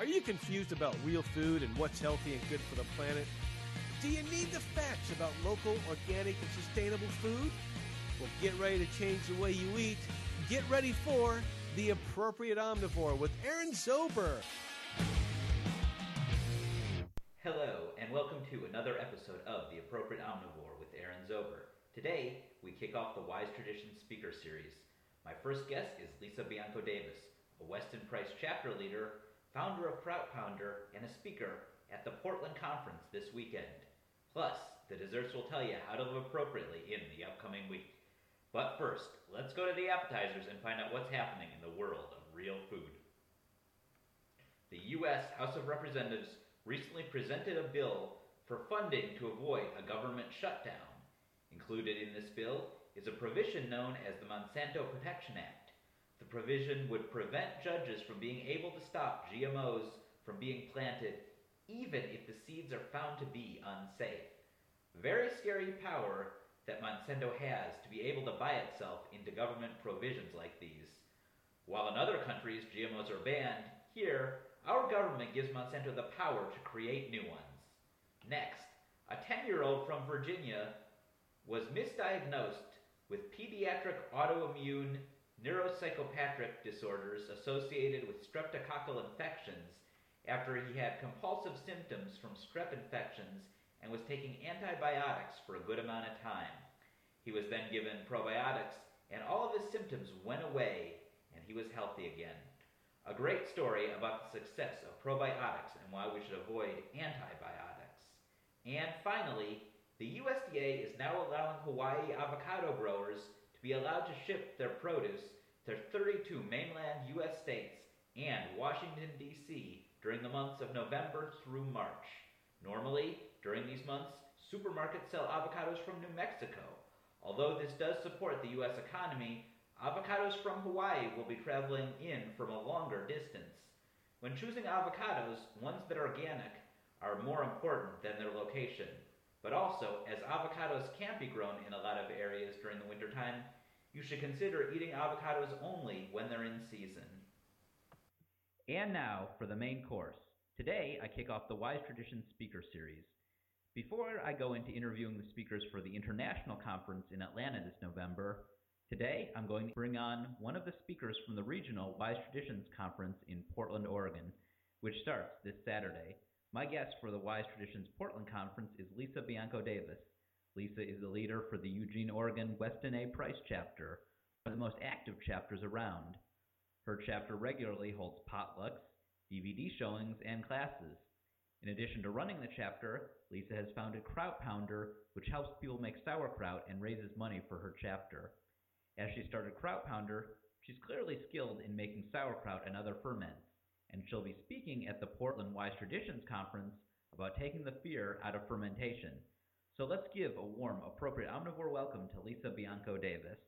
Are you confused about real food and what's healthy and good for the planet? Do you need the facts about local, organic, and sustainable food? Well, get ready to change the way you eat. Get ready for The Appropriate Omnivore with Aaron Zober. Hello, and welcome to another episode of The Appropriate Omnivore with Aaron Zober. Today, we kick off the Wise Traditions Speaker Series. My first guest is Lisa Bianco Davis, a Weston Price chapter leader, founder of Kraut Pounder, and a speaker at the Portland Conference this weekend. Plus, the desserts will tell you how to live appropriately in the upcoming week. But first, let's go to the appetizers and find out what's happening in the world of real food. The U.S. House of Representatives recently presented a bill for funding to avoid a government shutdown. Included in this bill is a provision known as the Monsanto Protection Act. The provision would prevent judges from being able to stop GMOs from being planted even if the seeds are found to be unsafe. Very scary power that Monsanto has to be able to buy itself into government provisions like these. While in other countries GMOs are banned, here, our government gives Monsanto the power to create new ones. Next, a 10 year old from Virginia was misdiagnosed with pediatric autoimmune neuropsychopathic disorders associated with streptococcal infections after he had compulsive symptoms from strep infections and was taking antibiotics for a good amount of time. He was then given probiotics, and all of his symptoms went away, and he was healthy again. A great story about the success of probiotics and why we should avoid antibiotics. And finally, the USDA is now allowing Hawaii avocado growers be allowed to ship their produce to 32 mainland U.S. states and Washington, D.C. during the months of November through March. Normally, during these months, supermarkets sell avocados from New Mexico. Although this does support the U.S. economy, avocados from Hawaii will be traveling in from a longer distance. When choosing avocados, ones that are organic are more important than their location. But also, as avocados can't be grown in a lot of areas during the wintertime, you should consider eating avocados only when they're in season. And now for the main course. Today, I kick off the Wise Traditions Speaker Series. Before I go into interviewing the speakers for the International Conference in Atlanta this November, today I'm going to bring on one of the speakers from the regional Wise Traditions Conference in Portland, Oregon, which starts this Saturday. My guest for the Wise Traditions Portland Conference is Lisa Bianco Davis. Lisa is the leader for the Eugene, Oregon Weston A. Price chapter, one of the most active chapters around. Her chapter regularly holds potlucks, DVD showings, and classes. In addition to running the chapter, Lisa has founded Kraut Pounder, which helps people make sauerkraut and raises money for her chapter. As she started Kraut Pounder, she's clearly skilled in making sauerkraut and other ferments, and she'll be speaking at the Portland Wise Traditions Conference about taking the fear out of fermentation. So let's give a warm, appropriate omnivore welcome to Lisa Bianco Davis.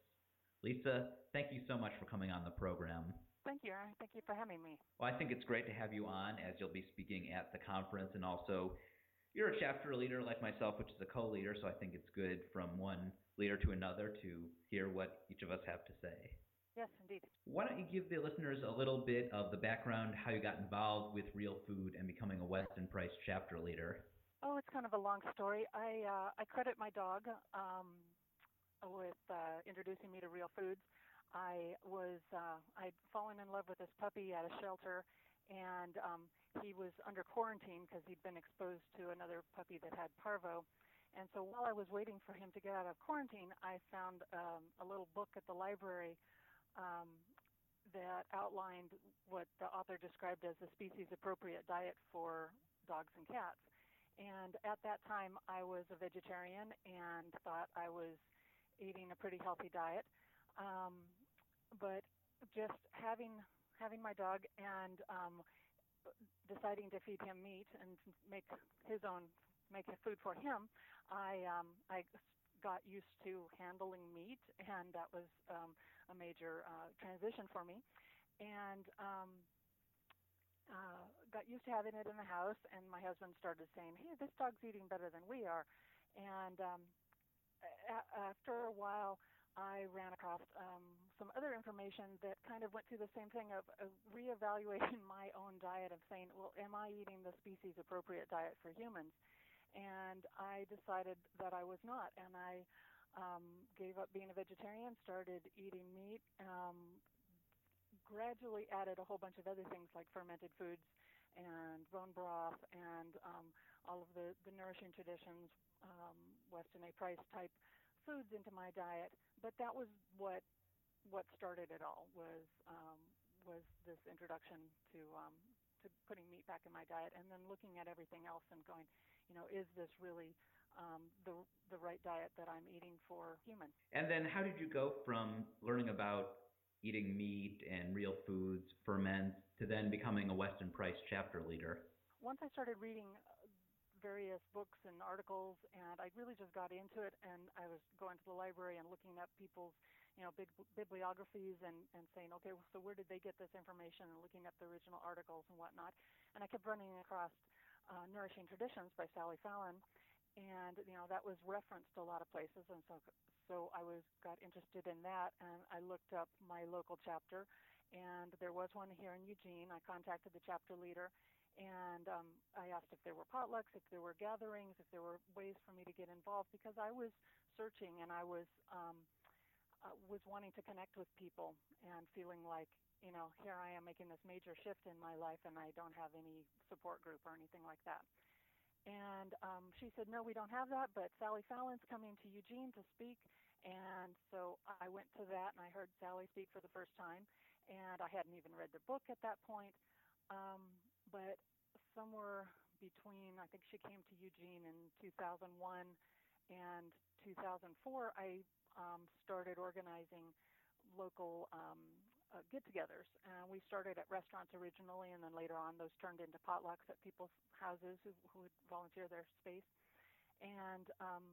Lisa, thank you so much for coming on the program. Thank you. Thank you for having me. Well, I think it's great to have you on as you'll be speaking at the conference, and also you're a chapter leader like myself, which is a co-leader. So I think it's good from one leader to another to hear what each of us have to say. Yes, indeed. Why don't you give the listeners a little bit of the background, how you got involved with Real Food and becoming a Weston Price chapter leader? Oh, it's kind of a long story. I uh, I credit my dog um, with uh, introducing me to Real Foods. I was uh, I'd fallen in love with this puppy at a shelter, and um, he was under quarantine because he'd been exposed to another puppy that had parvo. And so while I was waiting for him to get out of quarantine, I found um, a little book at the library um, that outlined what the author described as a species appropriate diet for dogs and cats. And at that time, I was a vegetarian and thought I was eating a pretty healthy diet. Um, but just having having my dog and um, deciding to feed him meat and make his own make food for him, I um, I got used to handling meat, and that was um, a major uh, transition for me. And um, uh, got used to having it in the house, and my husband started saying, "Hey, this dog's eating better than we are." And um, a- after a while, I ran across um, some other information that kind of went through the same thing of, of reevaluating my own diet of saying, well, am I eating the species appropriate diet for humans? And I decided that I was not, and I um, gave up being a vegetarian, started eating meat, um, gradually added a whole bunch of other things like fermented foods and bone broth and um, all of the, the nourishing traditions, um, Weston A. Price type foods into my diet. But that was what what started it all was um, was this introduction to um, to putting meat back in my diet, and then looking at everything else and going, you know, is this really um, the the right diet that I'm eating for humans? And then, how did you go from learning about eating meat and real foods, ferments, to then becoming a Weston Price chapter leader? Once I started reading uh, various books and articles, and I really just got into it, and I was going to the library and looking up people's, you know, big bibliographies and, and saying, okay, well, so where did they get this information, and looking up the original articles and whatnot. And I kept running across uh, Nourishing Traditions by Sally Fallon, and you know that was referenced a lot of places and so so I was got interested in that and I looked up my local chapter and there was one here in Eugene. I contacted the chapter leader and um, I asked if there were potlucks if there were gatherings if there were ways for me to get involved because I was searching and I was um, uh, was wanting to connect with people and feeling like you know here I am making this major shift in my life and I don't have any support group or anything like that and um, she said, No, we don't have that, but Sally Fallon's coming to Eugene to speak. And so I went to that and I heard Sally speak for the first time. And I hadn't even read the book at that point. Um, but somewhere between, I think she came to Eugene in 2001 and 2004, I um, started organizing local um, uh, get-togethers. And we started at restaurants originally, and then later on, those turned into potlucks at people's houses who, who would volunteer their space. And um,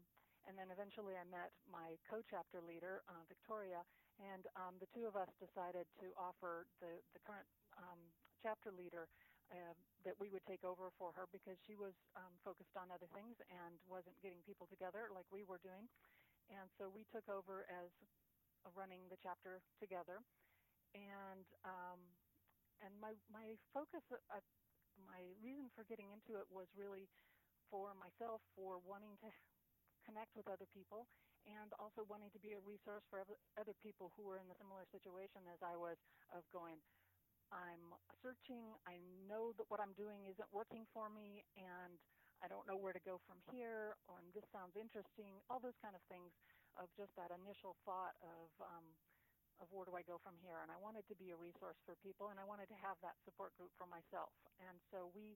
and then eventually, I met my co-chapter leader, uh, Victoria, and um, the two of us decided to offer the the current um, chapter leader. Uh, that we would take over for her because she was um, focused on other things and wasn't getting people together like we were doing. And so we took over as running the chapter together and um, and my my focus, uh, my reason for getting into it was really for myself, for wanting to connect with other people, and also wanting to be a resource for other people who were in a similar situation as I was, of going. I'm searching. I know that what I'm doing isn't working for me, and I don't know where to go from here. Or this sounds interesting. All those kind of things of just that initial thought of um, of where do I go from here. And I wanted to be a resource for people, and I wanted to have that support group for myself. And so we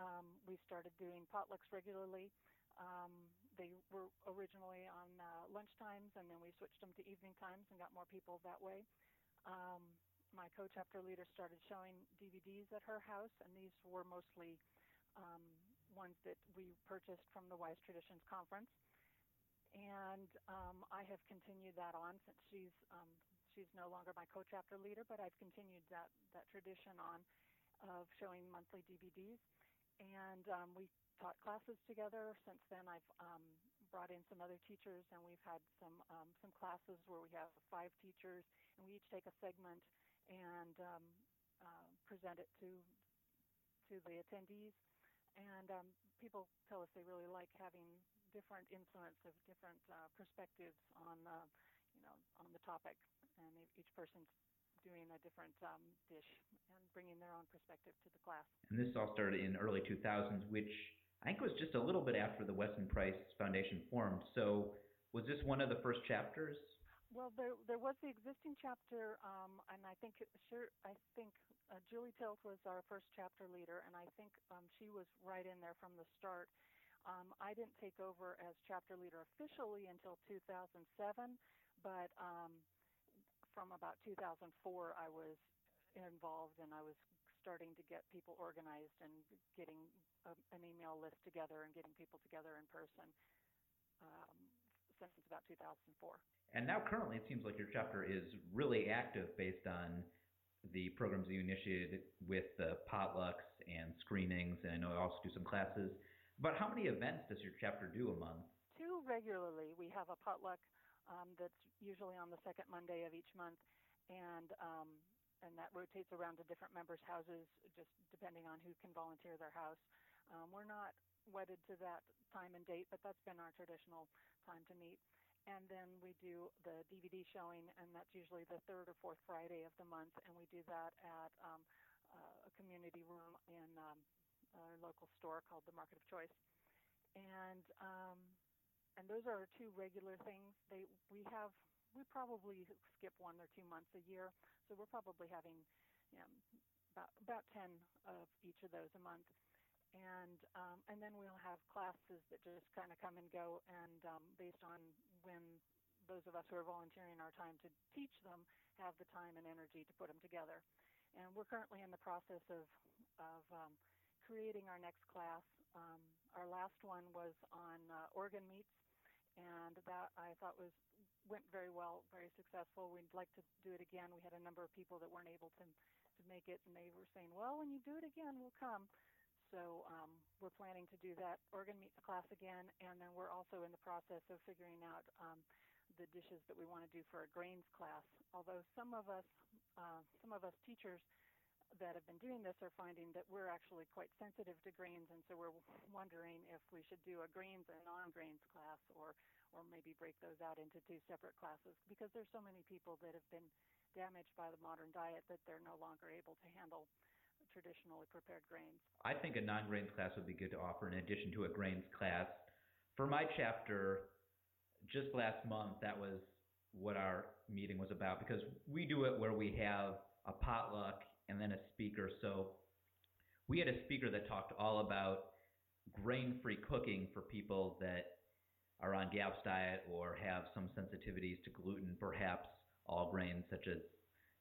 um, we started doing potlucks regularly. Um, they were originally on uh, lunch times, and then we switched them to evening times and got more people that way. Um, my co-chapter leader started showing DVDs at her house, and these were mostly um, ones that we purchased from the Wise Traditions Conference. And um, I have continued that on since she's um, she's no longer my co-chapter leader, but I've continued that that tradition on of showing monthly DVDs, and um, we taught classes together. Since then, I've um, brought in some other teachers, and we've had some um, some classes where we have five teachers, and we each take a segment and um, uh, present it to to the attendees. And um, people tell us they really like having different influence of different uh, perspectives on uh, you know on the topic and each person's doing a different um, dish and bringing their own perspective to the class. And this all started in early 2000s, which I think was just a little bit after the Weston Price Foundation formed. So was this one of the first chapters? Well, there there was the existing chapter, um, and I think sure I think uh, Julie Tilt was our first chapter leader, and I think um, she was right in there from the start. Um, I didn't take over as chapter leader officially until 2007, but um, from about 2004, I was involved and I was starting to get people organized and getting a, an email list together and getting people together in person um, since about 2004. And now, currently, it seems like your chapter is really active based on the programs you initiated with the potlucks and screenings, and I know you also do some classes. But how many events does your chapter do a month? Two regularly. We have a potluck um, that's usually on the second Monday of each month. and um, and that rotates around to different members' houses, just depending on who can volunteer their house. Um, we're not wedded to that time and date, but that's been our traditional time to meet. And then we do the DVD showing, and that's usually the third or fourth Friday of the month, and we do that at um, uh, a community room in um, our local store called the Market of Choice. And um, and those are two regular things. They we have we probably skip one or two months a year, so we're probably having you know, about about ten of each of those a month. And um, and then we'll have classes that just kind of come and go, and um, based on when those of us who are volunteering our time to teach them have the time and energy to put them together. And we're currently in the process of of um, creating our next class. Um, our last one was on uh, organ meats, and that I thought was went very well, very successful. We'd like to do it again. We had a number of people that weren't able to to make it, and they were saying, "Well, when you do it again, we'll come." So um, we're planning to do that organ meats class again, and then we're also in the process of figuring out um, the dishes that we want to do for a grains class. Although some of us, uh, some of us teachers that have been doing this are finding that we're actually quite sensitive to grains, and so we're wondering if we should do a grains and non-grains class, or or maybe break those out into two separate classes because there's so many people that have been damaged by the modern diet that they're no longer able to handle traditionally prepared grains. I think a non-grains class would be good to offer in addition to a grains class. For my chapter, just last month, that was what our meeting was about because we do it where we have a potluck and then a speaker. So we had a speaker that talked all about grain-free cooking for people that are on GAPS diet or have some sensitivities to gluten, perhaps all grains, such as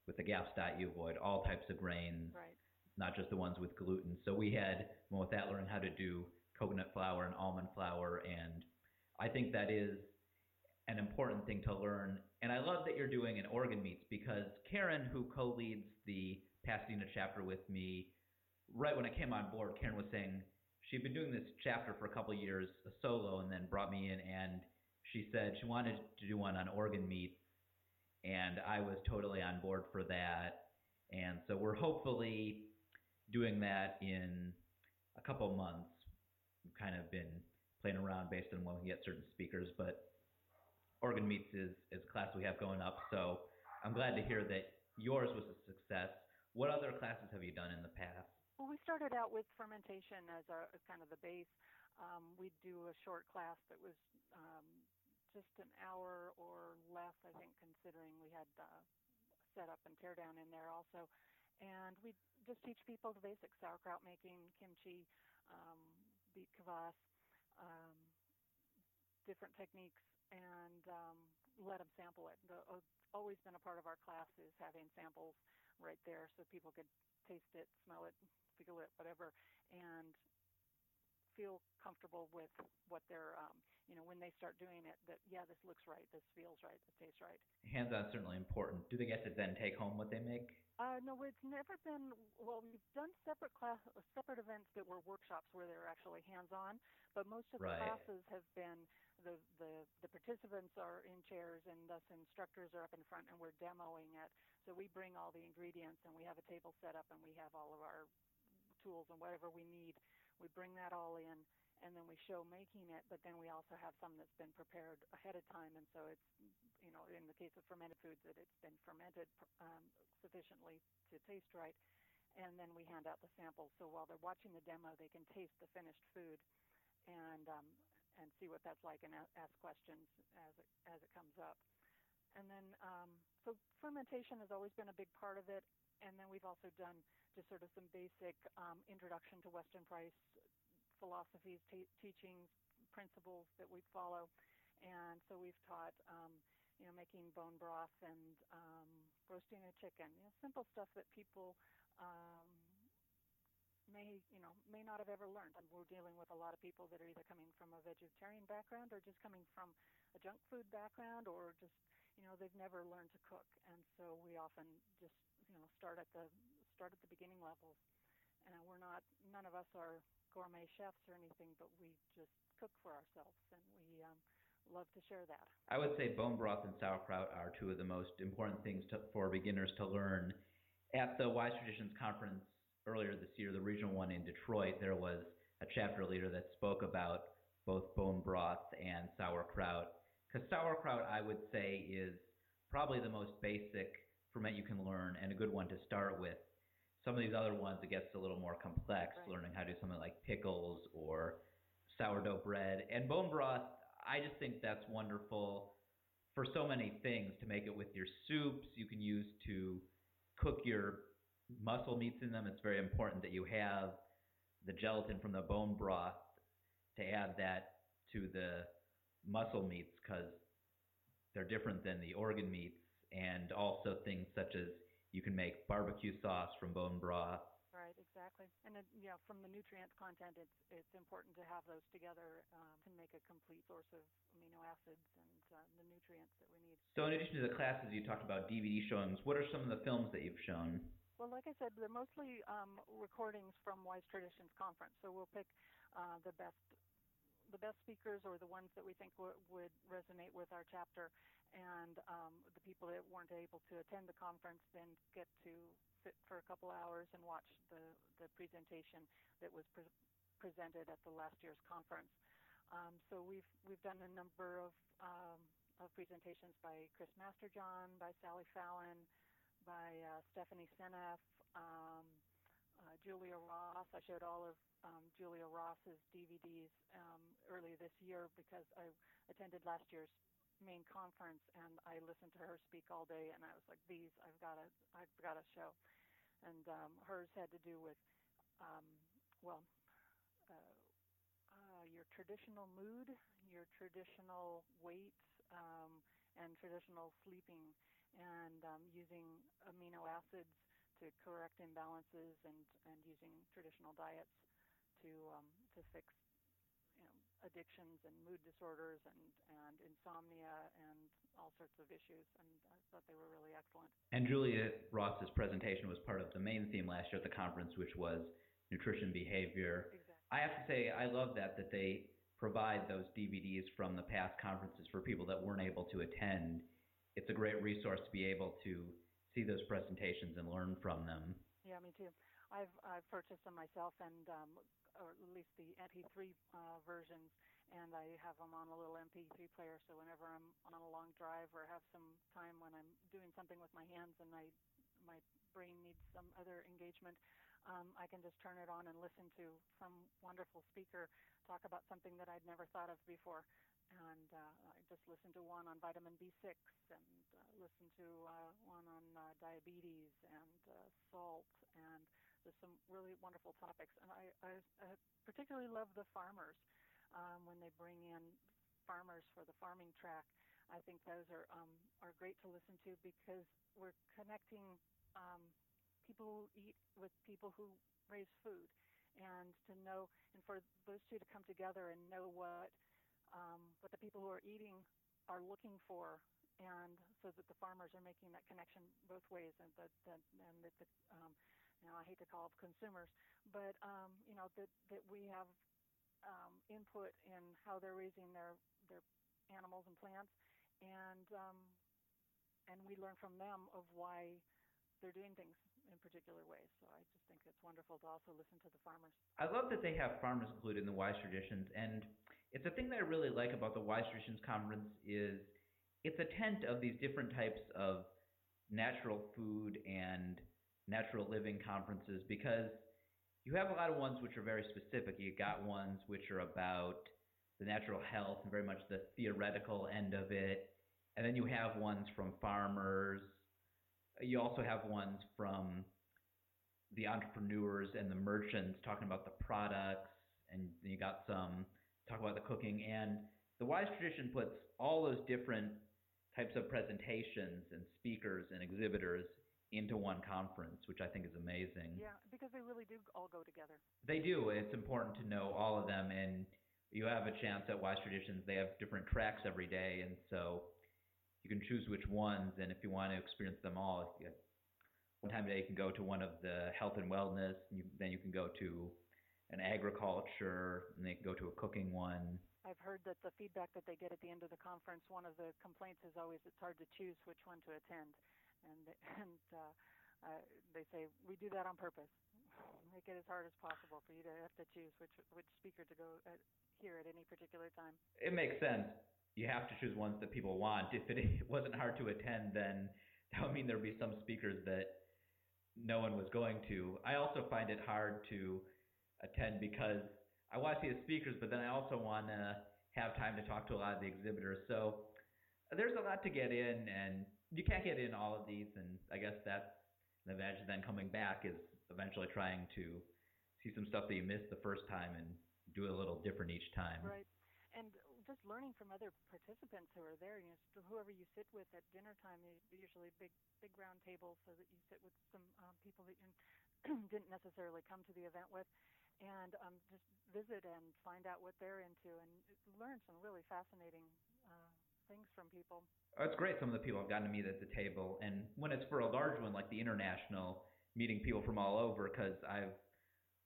with the GAPS diet, you avoid all types of grains, right. not just the ones with gluten. So we had, well, with that, learn how to do coconut flour and almond flour, and I think that is an important thing to learn. And I love that you're doing an organ meats because Karen, who co-leads the Pasadena chapter with me, right when I came on board, Karen was saying, she'd been doing this chapter for a couple years a solo and then brought me in and she said she wanted to do one on organ meats and I was totally on board for that. And so we're hopefully doing that in a couple months. We've kind of been playing around based on when we get certain speakers, but organ meats is, is a class we have going up. So I'm glad to hear that yours was a success. What other classes have you done in the past? Well, we started out with fermentation as a as kind of the base. Um, we'd do a short class that was um, just an hour or less, I think, considering we had uh, setup and teardown in there also. And we just teach people the basics: sauerkraut making, kimchi, um, beet kvass, um, different techniques, and um, let them sample it. The, uh, always been a part of our class is having samples right there so people could taste it, smell it, feel it, whatever, and feel comfortable with what they're, um, you know, when they start doing it, that, yeah, this looks right, this feels right, this tastes right. Hands on certainly important. Do they get to then take home what they make? Uh, no, it's never been, well, we've done separate class, separate events that were workshops where they're actually hands on, but most of the right. classes have been the, the, the participants are in chairs and thus instructors are up in front and we're demoing it. So we bring all the ingredients and we have a table set up and we have all of our tools and whatever we need. We bring that all in and then we show making it, but then we also have some that's been prepared ahead of time, and so it's, you know, in the case of fermented foods, that it's been fermented um, sufficiently to taste right, and then we hand out the samples. So while they're watching the demo, they can taste the finished food, and um, and see what that's like, and ask questions as it as it comes up. And then, um, so fermentation has always been a big part of it, and then we've also done just sort of some basic um, introduction to Weston Price philosophies, t- teachings, principles that we follow. And so we've taught, um, you know, making bone broth and um, roasting a chicken, you know, simple stuff that people um, may, you know, may not have ever learned. And we're dealing with a lot of people that are either coming from a vegetarian background or just coming from a junk food background or just, you know, they've never learned to cook. And so we often just, you know, start at the start at the beginning levels. And we're not, none of us are gourmet chefs or anything, but we just cook for ourselves and we um, love to share that. I would say bone broth and sauerkraut are two of the most important things to, for beginners to learn. At the Wise Traditions conference earlier this year, the regional one in Detroit, there was a chapter leader that spoke about both bone broth and sauerkraut. Because sauerkraut, I would say, is probably the most basic ferment you can learn and a good one to start with. Some of these other ones, it gets a little more complex, Right. learning how to do something like pickles or sourdough bread. And bone broth, I just think that's wonderful for so many things to make it with your soups. You can use to cook your muscle meats in them. It's very important that you have the gelatin from the bone broth to add that to the muscle meats because they're different than the organ meats. And also things such as you can make barbecue sauce from bone broth. Right, exactly. And you know, from the nutrient content, it's it's important to have those together um, to make a complete source of amino acids and uh, the nutrients that we need. So in addition to the classes, you talked about DVD showings. What are some of the films that you've shown? Well, like I said, they're mostly um, recordings from Wise Traditions Conference. So we'll pick uh, the best the best speakers or the ones that we think w- would resonate with our chapter, and um, the people that weren't able to attend the conference then get to sit for a couple hours and watch the the presentation that was pre- presented at the last year's conference. Um, so we've we've done a number of um, of presentations by Chris Masterjohn, by Sally Fallon, by uh, Stephanie Seneff, um, uh, Julia Ross. I showed all of um, Julia Ross's DVDs um, early this year because I attended last year's main conference and I listened to her speak all day and I was like, these I've got to I've got to show. And um, hers had to do with um, well. Uh, uh, your traditional mood, your traditional weight, um, and traditional sleeping, and um, using amino acids to correct imbalances, and, and using traditional diets to um, to fix you know, addictions and mood disorders and, and insomnia and all sorts of issues. And I thought they were really excellent. And Julia Ross's presentation was part of the main theme last year at the conference, which was nutrition behavior. Exactly. I have to say, I love that that they provide those DVDs from the past conferences for people that weren't able to attend. It's a great resource to be able to see those presentations and learn from them. Yeah, me too. I've I've purchased them myself, and um, or at least the MP3 uh, versions, and I have them on a little MP3 player. So whenever I'm on a long drive or have some time when I'm doing something with my hands and I my brain needs some other engagement, um, I can just turn it on and listen to some wonderful speaker talk about something that I'd never thought of before. And uh, I just listened to one on vitamin B6 and uh, listened to uh, one on uh, diabetes and uh, salt and there's some really wonderful topics. And I, I, I particularly love the farmers um, when they bring in farmers for the farming track. I think those are um, are great to listen to because we're connecting um, people who eat with people who raise food, and to know and for those two to come together and know what um, what the people who are eating are looking for, and so that the farmers are making that connection both ways, and that, that and that the um, you know I hate to call them consumers, but um, you know that that we have um, input in how they're raising their their animals and plants, and um, and we learn from them of why they're doing things in particular ways. So I just think it's wonderful to also listen to the farmers. I love that they have farmers included in the Wise Traditions, and it's a thing that I really like about the Wise Traditions Conference is it's a tent of these different types of natural food and natural living conferences because you have a lot of ones which are very specific. You got ones which are about the natural health and very much the theoretical end of it, and then you have ones from farmers. You also have ones from the entrepreneurs and the merchants talking about the products, and you got some talk about the cooking. And the Wise Tradition puts all those different types of presentations and speakers and exhibitors into one conference, which I think is amazing. Yeah, because they really do all go together. They do. It's important to know all of them, and you have a chance at Wise Traditions. They have different tracks every day, and so you can choose which ones. And if you want to experience them all, one time a day you can go to one of the health and wellness. And you, then you can go to an agriculture, and they go to a cooking one. I've heard that the feedback that they get at the end of the conference, one of the complaints is always it's hard to choose which one to attend, and and uh, uh, they say we do that on purpose, make it as hard as possible for you to have to choose which which speaker to go at, hear at any particular time. It makes sense. You have to choose ones that people want. If it wasn't hard to attend, then that would mean there'd be some speakers that no one was going to. I also find it hard to attend because I want to see the speakers, but then I also want to have time to talk to a lot of the exhibitors. So there's a lot to get in, and you can't get in all of these. And I guess that's an advantage. Then coming back is eventually trying to see some stuff that you missed the first time and do it a little different each time. Right. And just learning from other participants who are there. You know, whoever you sit with at dinner time, usually big, big round tables, so that you sit with some um, people that you didn't necessarily come to the event with and um, just visit and find out what they're into and learn some really fascinating uh, things from people. Oh, it's great. Some of the people I've gotten to meet at the table, and when it's for a large one like the international, meeting people from all over because I've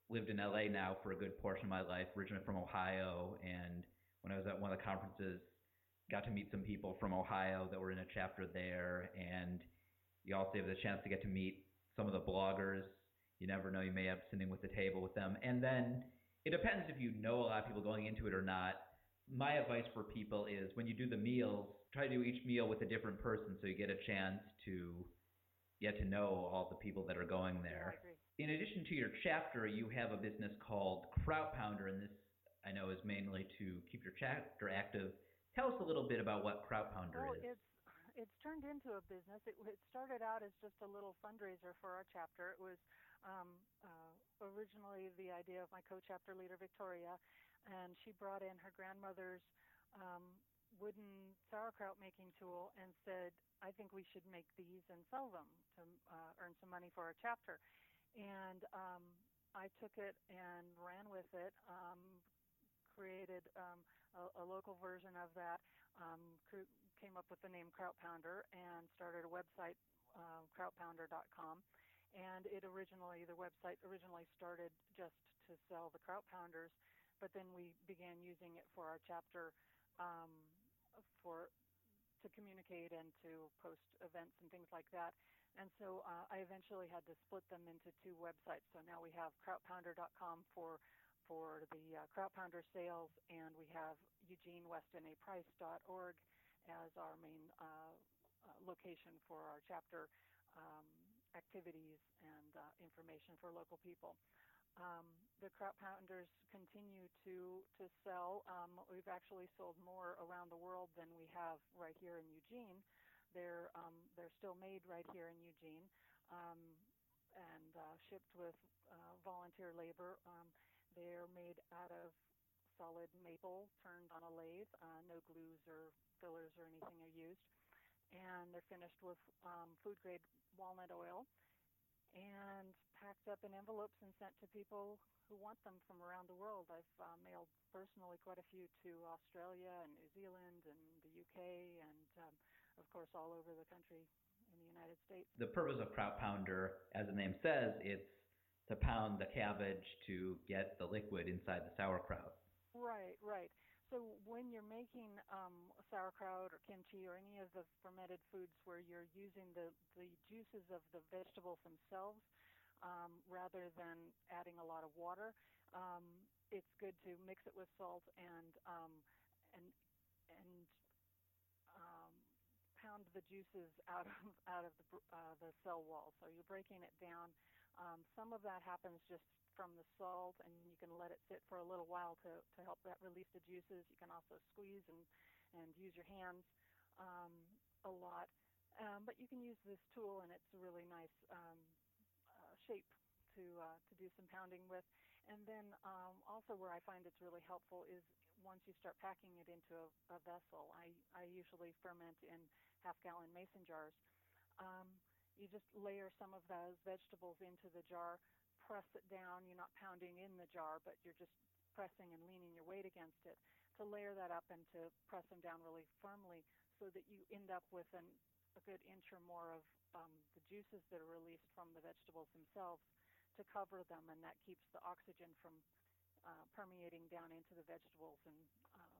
lived in LA now for a good portion of my life, originally from Ohio, and when I was at one of the conferences, got to meet some people from Ohio that were in a chapter there, and you also have the chance to get to meet some of the bloggers you never know. You may have sitting with the table with them. And then it depends if you know a lot of people going into it or not. My advice for people is when you do the meals, try to do each meal with a different person so you get a chance to get to know all the people that are going there. In addition to your chapter, you have a business called Kraut Pounder, and this I know is mainly to keep your chapter active. Tell us a little bit about what Kraut Pounder well, is. It's it's turned into a business. It, it started out as just a little fundraiser for our chapter. It was um, uh, originally the idea of my co-chapter leader Victoria, and she brought in her grandmother's um, wooden sauerkraut making tool and said, "I think we should make these and sell them to uh, earn some money for our chapter." And um, I took it and ran with it, um, created um, a, a local version of that, um, cr- came up with the name Kraut Pounder, and started a website, uh, krautpounder.com and it originally the website originally started just to sell the kraut pounders, but then we began using it for our chapter um, for to communicate and to post events and things like that. And so uh, I eventually had to split them into two websites. So now we have krautpounder.com for for the uh, kraut pounder sales, and we have EugeneWestonAPrice.org as our main uh, uh, location for our chapter um, activities and uh, information for local people. Um, the kraut pounders continue to to sell. Um, we've actually sold more around the world than we have right here in Eugene. They're um, they're still made right here in Eugene um, and uh, shipped with uh, volunteer labor. Um, they're made out of solid maple turned on a lathe. Uh, no glues or fillers or anything are used and they're finished with um, food grade walnut oil and packed up in envelopes and sent to people who want them from around the world. I've uh, mailed personally quite a few to Australia and New Zealand and the UK and, um, of course, all over the country in the United States. The purpose of Kraut Pounder, as the name says, it's to pound the cabbage to get the liquid inside the sauerkraut. Right, right. So when you're making um, sauerkraut or kimchi or any of the fermented foods where you're using the, the juices of the vegetables themselves um, rather than adding a lot of water, um, it's good to mix it with salt and um, and and um, pound the juices out of out of the uh, the cell wall. So you're breaking it down. Um, some of that happens just from the salt, and you can let it sit for a little while to, to help that release the juices. You can also squeeze and, and use your hands um, a lot. Um, but you can use this tool, and it's a really nice um, uh, shape to uh, to do some pounding with. And then um, also where I find it's really helpful is once you start packing it into a, a vessel. I, I usually ferment in half-gallon mason jars. Um, you just layer some of those vegetables into the jar, press it down. You're not pounding in the jar, but you're just pressing and leaning your weight against it to layer that up and to press them down really firmly so that you end up with an, a good inch or more of um, the juices that are released from the vegetables themselves to cover them, and that keeps the oxygen from uh, permeating down into the vegetables and uh,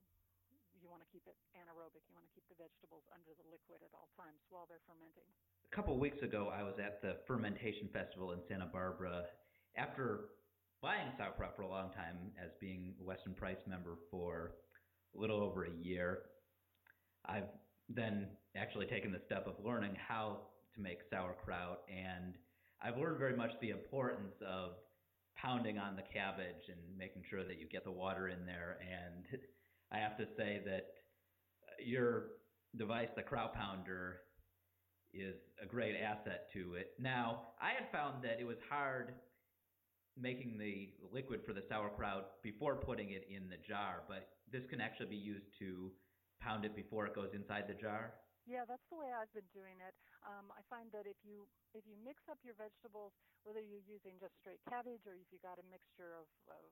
you want to keep it anaerobic. You want to keep the vegetables under the liquid at all times while they're fermenting. A couple of weeks ago, I was at the fermentation festival in Santa Barbara. After buying sauerkraut for a long time, as being a Weston Price member for a little over a year, I've then actually taken the step of learning how to make sauerkraut, and I've learned very much the importance of pounding on the cabbage and making sure that you get the water in there. And I have to say that your device, the Kraut Pounder, is a great asset to it. Now, I had found that it was hard making the liquid for the sauerkraut before putting it in the jar, but this can actually be used to pound it before it goes inside the jar. Yeah, that's the way I've been doing it. Um, I find that if you if you mix up your vegetables, whether you're using just straight cabbage or if you got a mixture of, of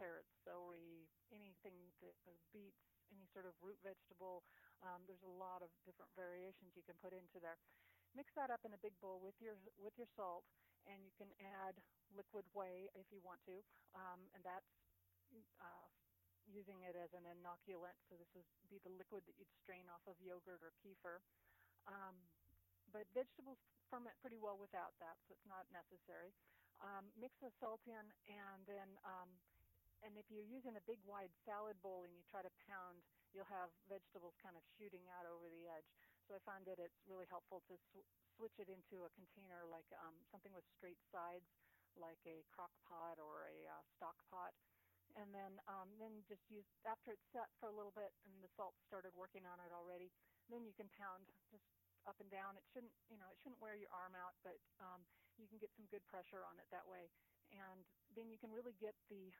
carrots, celery, anything that uh, beets, any sort of root vegetable, um, there's a lot of different variations you can put into there. Mix that up in a big bowl with your with your salt, and you can add liquid whey if you want to, um, and that's uh, using it as an inoculant. So this would be the liquid that you'd strain off of yogurt or kefir. Um, but vegetables ferment pretty well without that, so it's not necessary. Um, mix the salt in, and then um, and if you're using a big wide salad bowl and you try to pound, you'll have vegetables kind of shooting out over the edge. So I find that it's really helpful to sw- switch it into a container like um, something with straight sides, like a crock pot or a uh, stock pot, and then um, then just use after it's set for a little bit and the salt started working on it already. Then you can pound just up and down. It shouldn't you know it shouldn't wear your arm out, but um, you can get some good pressure on it that way, and then you can really get the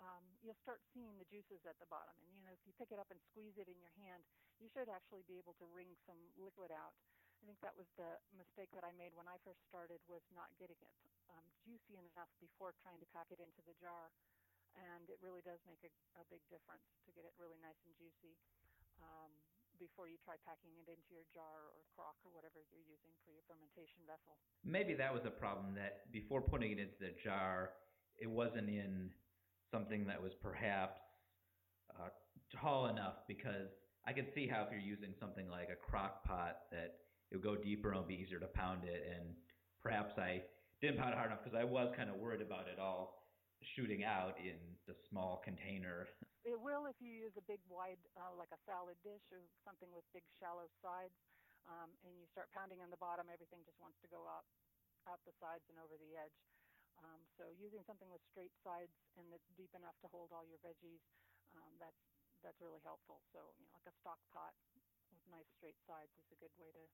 um, you'll start seeing the juices at the bottom. And you know, if you pick it up and squeeze it in your hand, you should actually be able to wring some liquid out. I think that was the mistake that I made when I first started was not getting it um, juicy enough before trying to pack it into the jar. And it really does make a, a big difference to get it really nice and juicy um, before you try packing it into your jar or crock or whatever you're using for your fermentation vessel. Maybe that was a problem that before putting it into the jar, it wasn't in something that was perhaps uh, tall enough because I can see how if you're using something like a crock pot that it would go deeper and it'll be easier to pound it. And perhaps I didn't pound it hard enough because I was kind of worried about it all shooting out in the small container. It will if you use a big wide, uh, like a salad dish or something with big shallow sides, um, and you start pounding on the bottom, everything just wants to go out, out the sides and over the edge. Um, so using something with straight sides and that's deep enough to hold all your veggies, um, that's that's really helpful. So you know, like a stock pot with nice straight sides is a good way to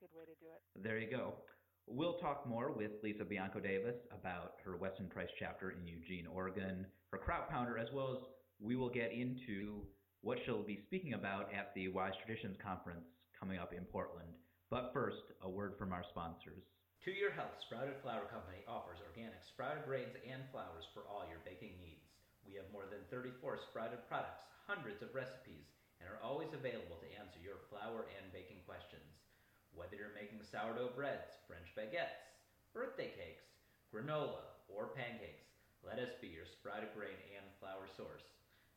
good way to do it. There you go. We'll talk more with Lisa Bianco Davis about her Weston Price chapter in Eugene, Oregon, her Kraut Pounder, as well as we will get into what she'll be speaking about at the Wise Traditions Conference coming up in Portland. But first, a word from our sponsors. To Your Health Sprouted Flour Company offers organic sprouted grains and flours for all your baking needs. We have more than 34 sprouted products, hundreds of recipes, and are always available to answer your flour and baking questions. Whether you're making sourdough breads, French baguettes, birthday cakes, granola, or pancakes, let us be your sprouted grain and flour source.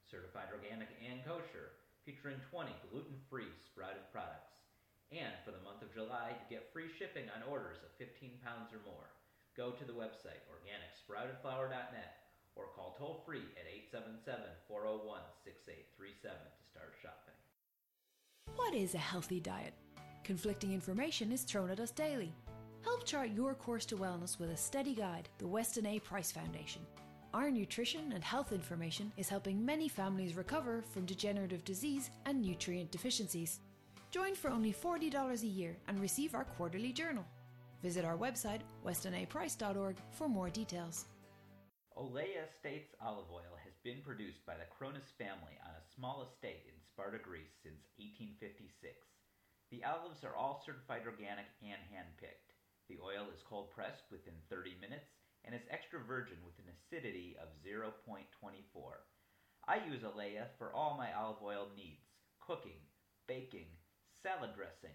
Certified organic and kosher, featuring 20 gluten-free sprouted products. And for the month of July, you get free shipping on orders of 15 pounds or more. Go to the website organicsproutedflour.net or call toll free at 877 401 6837 to start shopping. What is a healthy diet? Conflicting information is thrown at us daily. Help chart your course to wellness with a steady guide, the Weston A. Price Foundation. Our nutrition and health information is helping many families recover from degenerative disease and nutrient deficiencies. Join for only $40 a year and receive our quarterly journal. Visit our website, westonaprice.org, for more details. Olea Estates olive oil has been produced by the Cronus family on a small estate in Sparta, Greece since 1856. The olives are all certified organic and hand-picked. The oil is cold pressed within 30 minutes and is extra virgin with an acidity of 0.24. I use Olea for all my olive oil needs cooking, baking, salad dressing,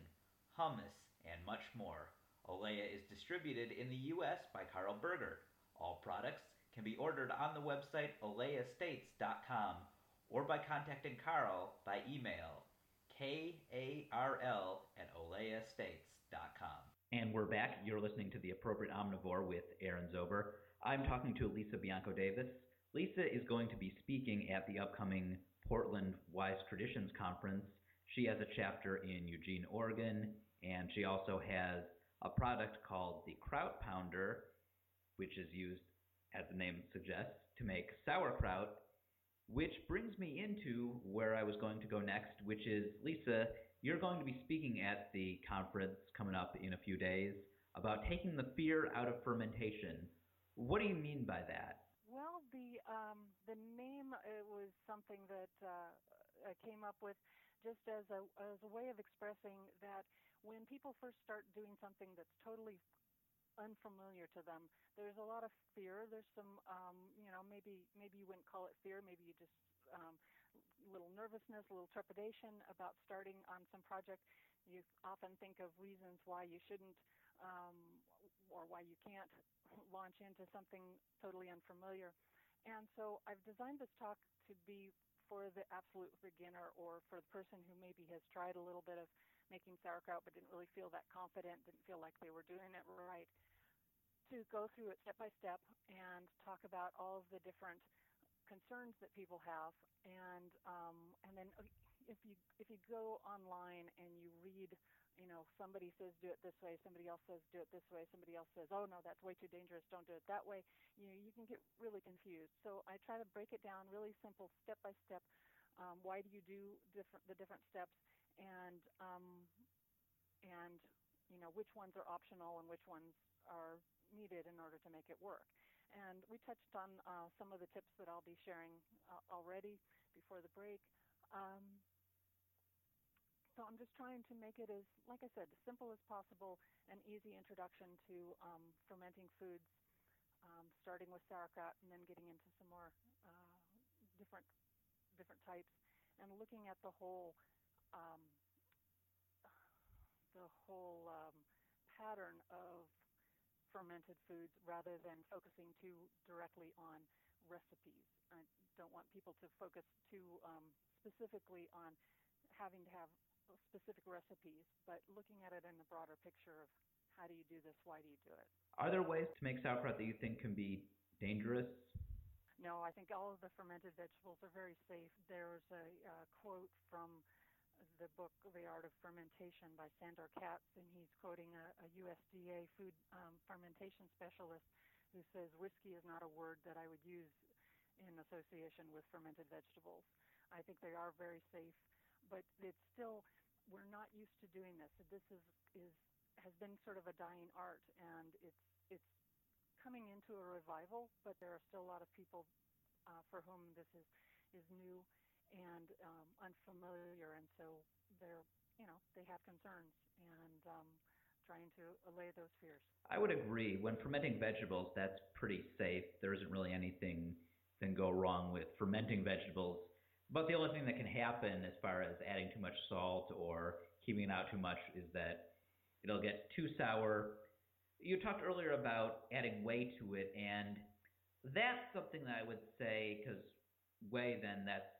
hummus, and much more. Olea is distributed in the U.S. by Karl Berger. All products can be ordered on the website oleaestates.com or by contacting Karl by email k-a-r-l at oleaestates.com. And we're back. You're listening to The Appropriate Omnivore with Aaron Zober. I'm talking to Lisa Bianco Davis. Lisa is going to be speaking at the upcoming Portland Wise Traditions Conference. She has a chapter in Eugene, Oregon, and she also has a product called the Kraut Pounder, which is used, as the name suggests, to make sauerkraut which brings me into where I was going to go next, which is Lisa, you're going to be speaking at the conference coming up in a few days about taking the fear out of fermentation. What do you mean by that? Well, the um, the name it was something that uh, I came up with just as a as a way of expressing that when people first start doing something that's totally unfamiliar to them. There's a lot of fear. There's some, um, you know, maybe maybe you wouldn't call it fear. Maybe you just um, little nervousness, a little trepidation about starting on some project. You often think of reasons why you shouldn't um, or why you can't launch into something totally unfamiliar. And so I've designed this talk to be for the absolute beginner or for the person who maybe has tried a little bit of making sauerkraut but didn't really feel that confident, didn't feel like they were doing it right to go through it step by step and talk about all of the different concerns that people have, and um, and then uh, if you if you go online and you read, you know, somebody says do it this way, somebody else says do it this way, somebody else says oh no that's way too dangerous, don't do it that way. You know, you can get really confused. So I try to break it down really simple, step by step. Um, why do you do different the different steps, and um, and you know which ones are optional and which ones are needed in order to make it work. And we touched on uh, some of the tips that I'll be sharing uh, already before the break. Um, so I'm just trying to make it as, like I said, simple as possible, an easy introduction to um, fermenting foods, um, starting with sauerkraut and then getting into some more uh, different different types, and looking at the whole um, the whole um, pattern of fermented foods rather than focusing too directly on recipes. I don't want people to focus too um, specifically on having to have specific recipes, but looking at it in a broader picture of how do you do this, why do you do it. Are there ways to make sauerkraut that you think can be dangerous? No, I think all of the fermented vegetables are very safe. There's a, a quote from the book The Art of Fermentation by Sandor Katz, and he's quoting a, a USDA food um, fermentation specialist who says whiskey is not a word that I would use in association with fermented vegetables. I think they are very safe, but it's still we're not used to doing this. This is is has been sort of a dying art, and it's it's coming into a revival, but there are still a lot of people uh, for whom this is is new and um, unfamiliar, and so they're you know they have concerns and um, trying to allay those fears. I would agree. When fermenting vegetables, that's pretty safe. There isn't really anything that can go wrong with fermenting vegetables. But the only thing that can happen as far as adding too much salt or keeping it out too much is that it'll get too sour. You talked earlier about adding whey to it, and that's something that I would say, because whey, then that's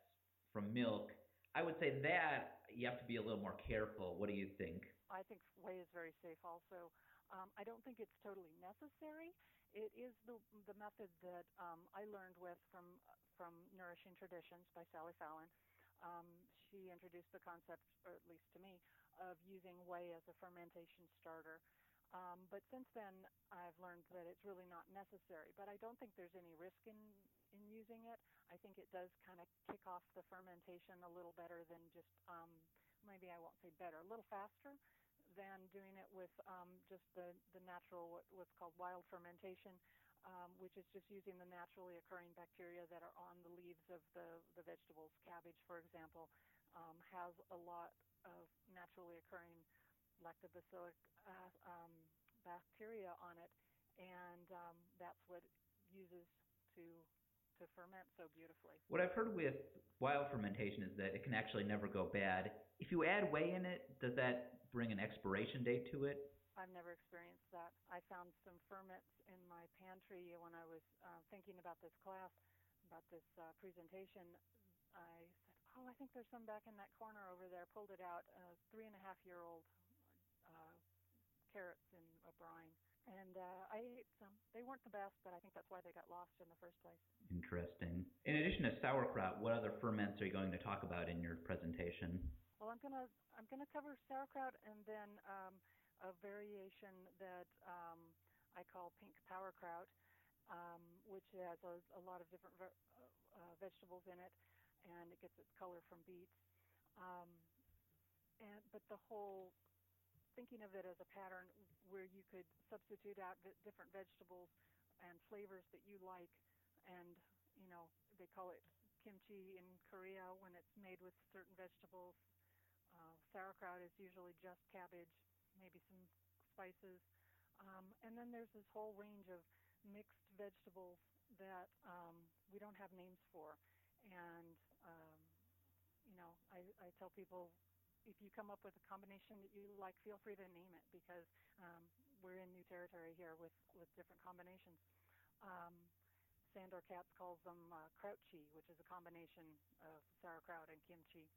from milk. I would say that you have to be a little more careful. What do you think? I think whey is very safe also. Um, I don't think it's totally necessary. It is the the method that um, I learned with from from Nourishing Traditions by Sally Fallon. Um, she introduced the concept, or at least to me, of using whey as a fermentation starter. Um, but since then, I've learned that it's really not necessary. But I don't think there's any risk in in using it. I think it does kind of kick off the fermentation a little better than just um, maybe I won't say better, a little faster than doing it with um, just the the natural what, what's called wild fermentation. Um, which is just using the naturally occurring bacteria that are on the leaves of the, the vegetables. Cabbage, for example, um, has a lot of naturally occurring lactobacillic uh, um, bacteria on it, and um, that's what uses to to ferment so beautifully. What I've heard with wild fermentation is that it can actually never go bad. If you add whey in it, does that bring an expiration date to it? I've never experienced that. I found some ferments in my pantry when I was uh, thinking about this class, about this uh, presentation. I said, "Oh, I think there's some back in that corner over there." Pulled it out, uh, three and a half year old uh, carrots in a brine, and uh, I ate some. They weren't the best, but I think that's why they got lost in the first place. Interesting. In addition to sauerkraut, what other ferments are you going to talk about in your presentation? Well, I'm gonna I'm gonna cover sauerkraut and then um, a variation that um, I call pink sauerkraut, um, which has a, a lot of different ve- uh, vegetables in it, and it gets its color from beets. Um, and but the whole thinking of it as a pattern where you could substitute out different vegetables and flavors that you like, and you know they call it kimchi in Korea when it's made with certain vegetables. Uh, sauerkraut is usually just cabbage, maybe some spices, um, and then there's this whole range of mixed vegetables that um, we don't have names for. And um, you know, I, I tell people if you come up with a combination that you like, feel free to name it because um, we're in new territory here with, with different combinations. Um, Sandor Katz calls them uh, krautchi, which is a combination of sauerkraut and kimchi.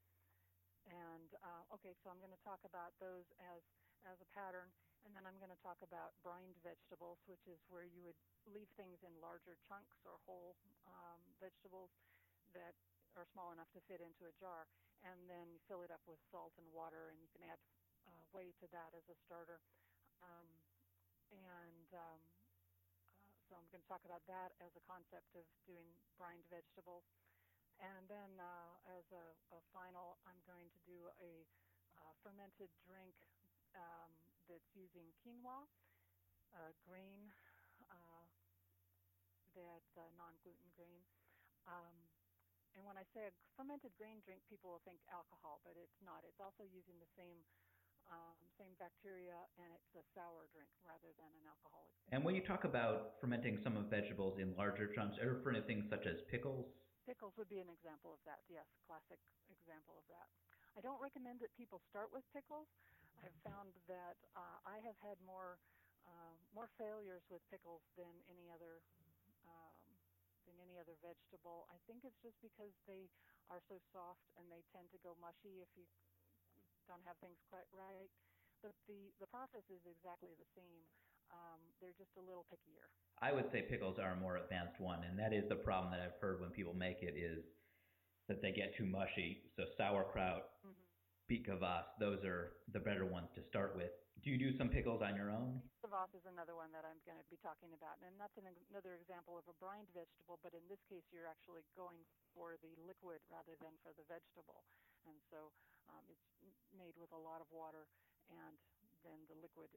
And uh, okay, so I'm going to talk about those as as a pattern, and then I'm going to talk about brined vegetables, which is where you would leave things in larger chunks or whole um, vegetables that are small enough to fit into a jar, and then you fill it up with salt and water, and you can add uh, whey to that as a starter. Um, and um, uh, so I'm going to talk about that as a concept of doing brined vegetables. And then uh, as a, a, final, I'm going to do a uh, fermented drink um, that's using quinoa, a grain, uh, that uh, non-gluten grain. Um, and when I say a fermented grain drink, people will think alcohol, but it's not. It's also using the same um, same bacteria, and it's a sour drink rather than an alcoholic. And when you talk about fermenting some of vegetables in larger chunks, are for things such as pickles? Pickles would be an example of that. Yes, classic example of that. I don't recommend that people start with pickles. I've found that uh, I have had more uh, more failures with pickles than any other than any other vegetable. I think it's just because they are so soft and they tend to go mushy if you don't have things quite right. But the the process is exactly the same. Um, they're just a little pickier. I would say pickles are a more advanced one, and that is the problem that I've heard when people make it is that they get too mushy. So sauerkraut, mm-hmm. beet kvass, those are the better ones to start with. Do you do some pickles on your own? Kvass is another one that I'm going to be talking about, and that's an, another example of a brined vegetable. But in this case, you're actually going for the liquid rather than for the vegetable, and so um, it's made with a lot of water, and then the liquid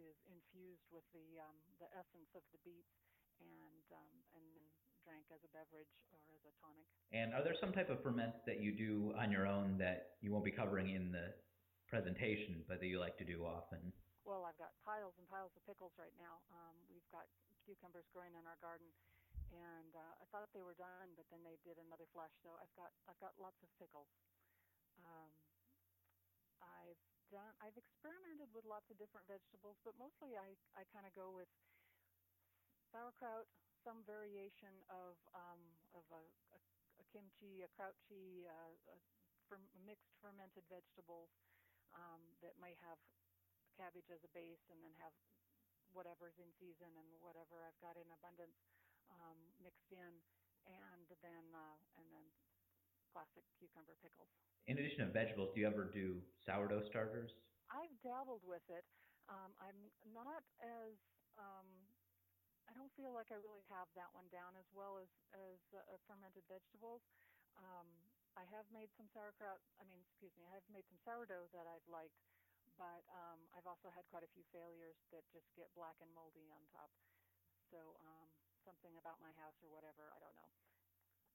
is infused with the um, the essence of the beets, and um, and then drank as a beverage or as a tonic. And are there some type of ferments that you do on your own that you won't be covering in the presentation, but that you like to do often? Well, I've got piles and piles of pickles right now. Um, we've got cucumbers growing in our garden, and uh, I thought they were done, but then they did another flush. So I've got I've got lots of pickles. Um, I've done I've experimented with lots of different vegetables, but mostly I I kind of go with sauerkraut, some variation of um, of a, a, a kimchi, a krautchi, uh, a, a mixed fermented vegetables um, that might have cabbage as a base and then have whatever's in season and whatever I've got in abundance um, mixed in, and then uh, and then classic cucumber pickles. In addition to vegetables, do you ever do sourdough starters? I've dabbled with it. Um, I'm not as um, I don't feel like I really have that one down as well as as uh, fermented vegetables. Um, I have made some sauerkraut. I mean, excuse me, I have made some sourdough that I've liked, but um, I've also had quite a few failures that just get black and moldy on top. So um, something about my house or whatever, I don't know.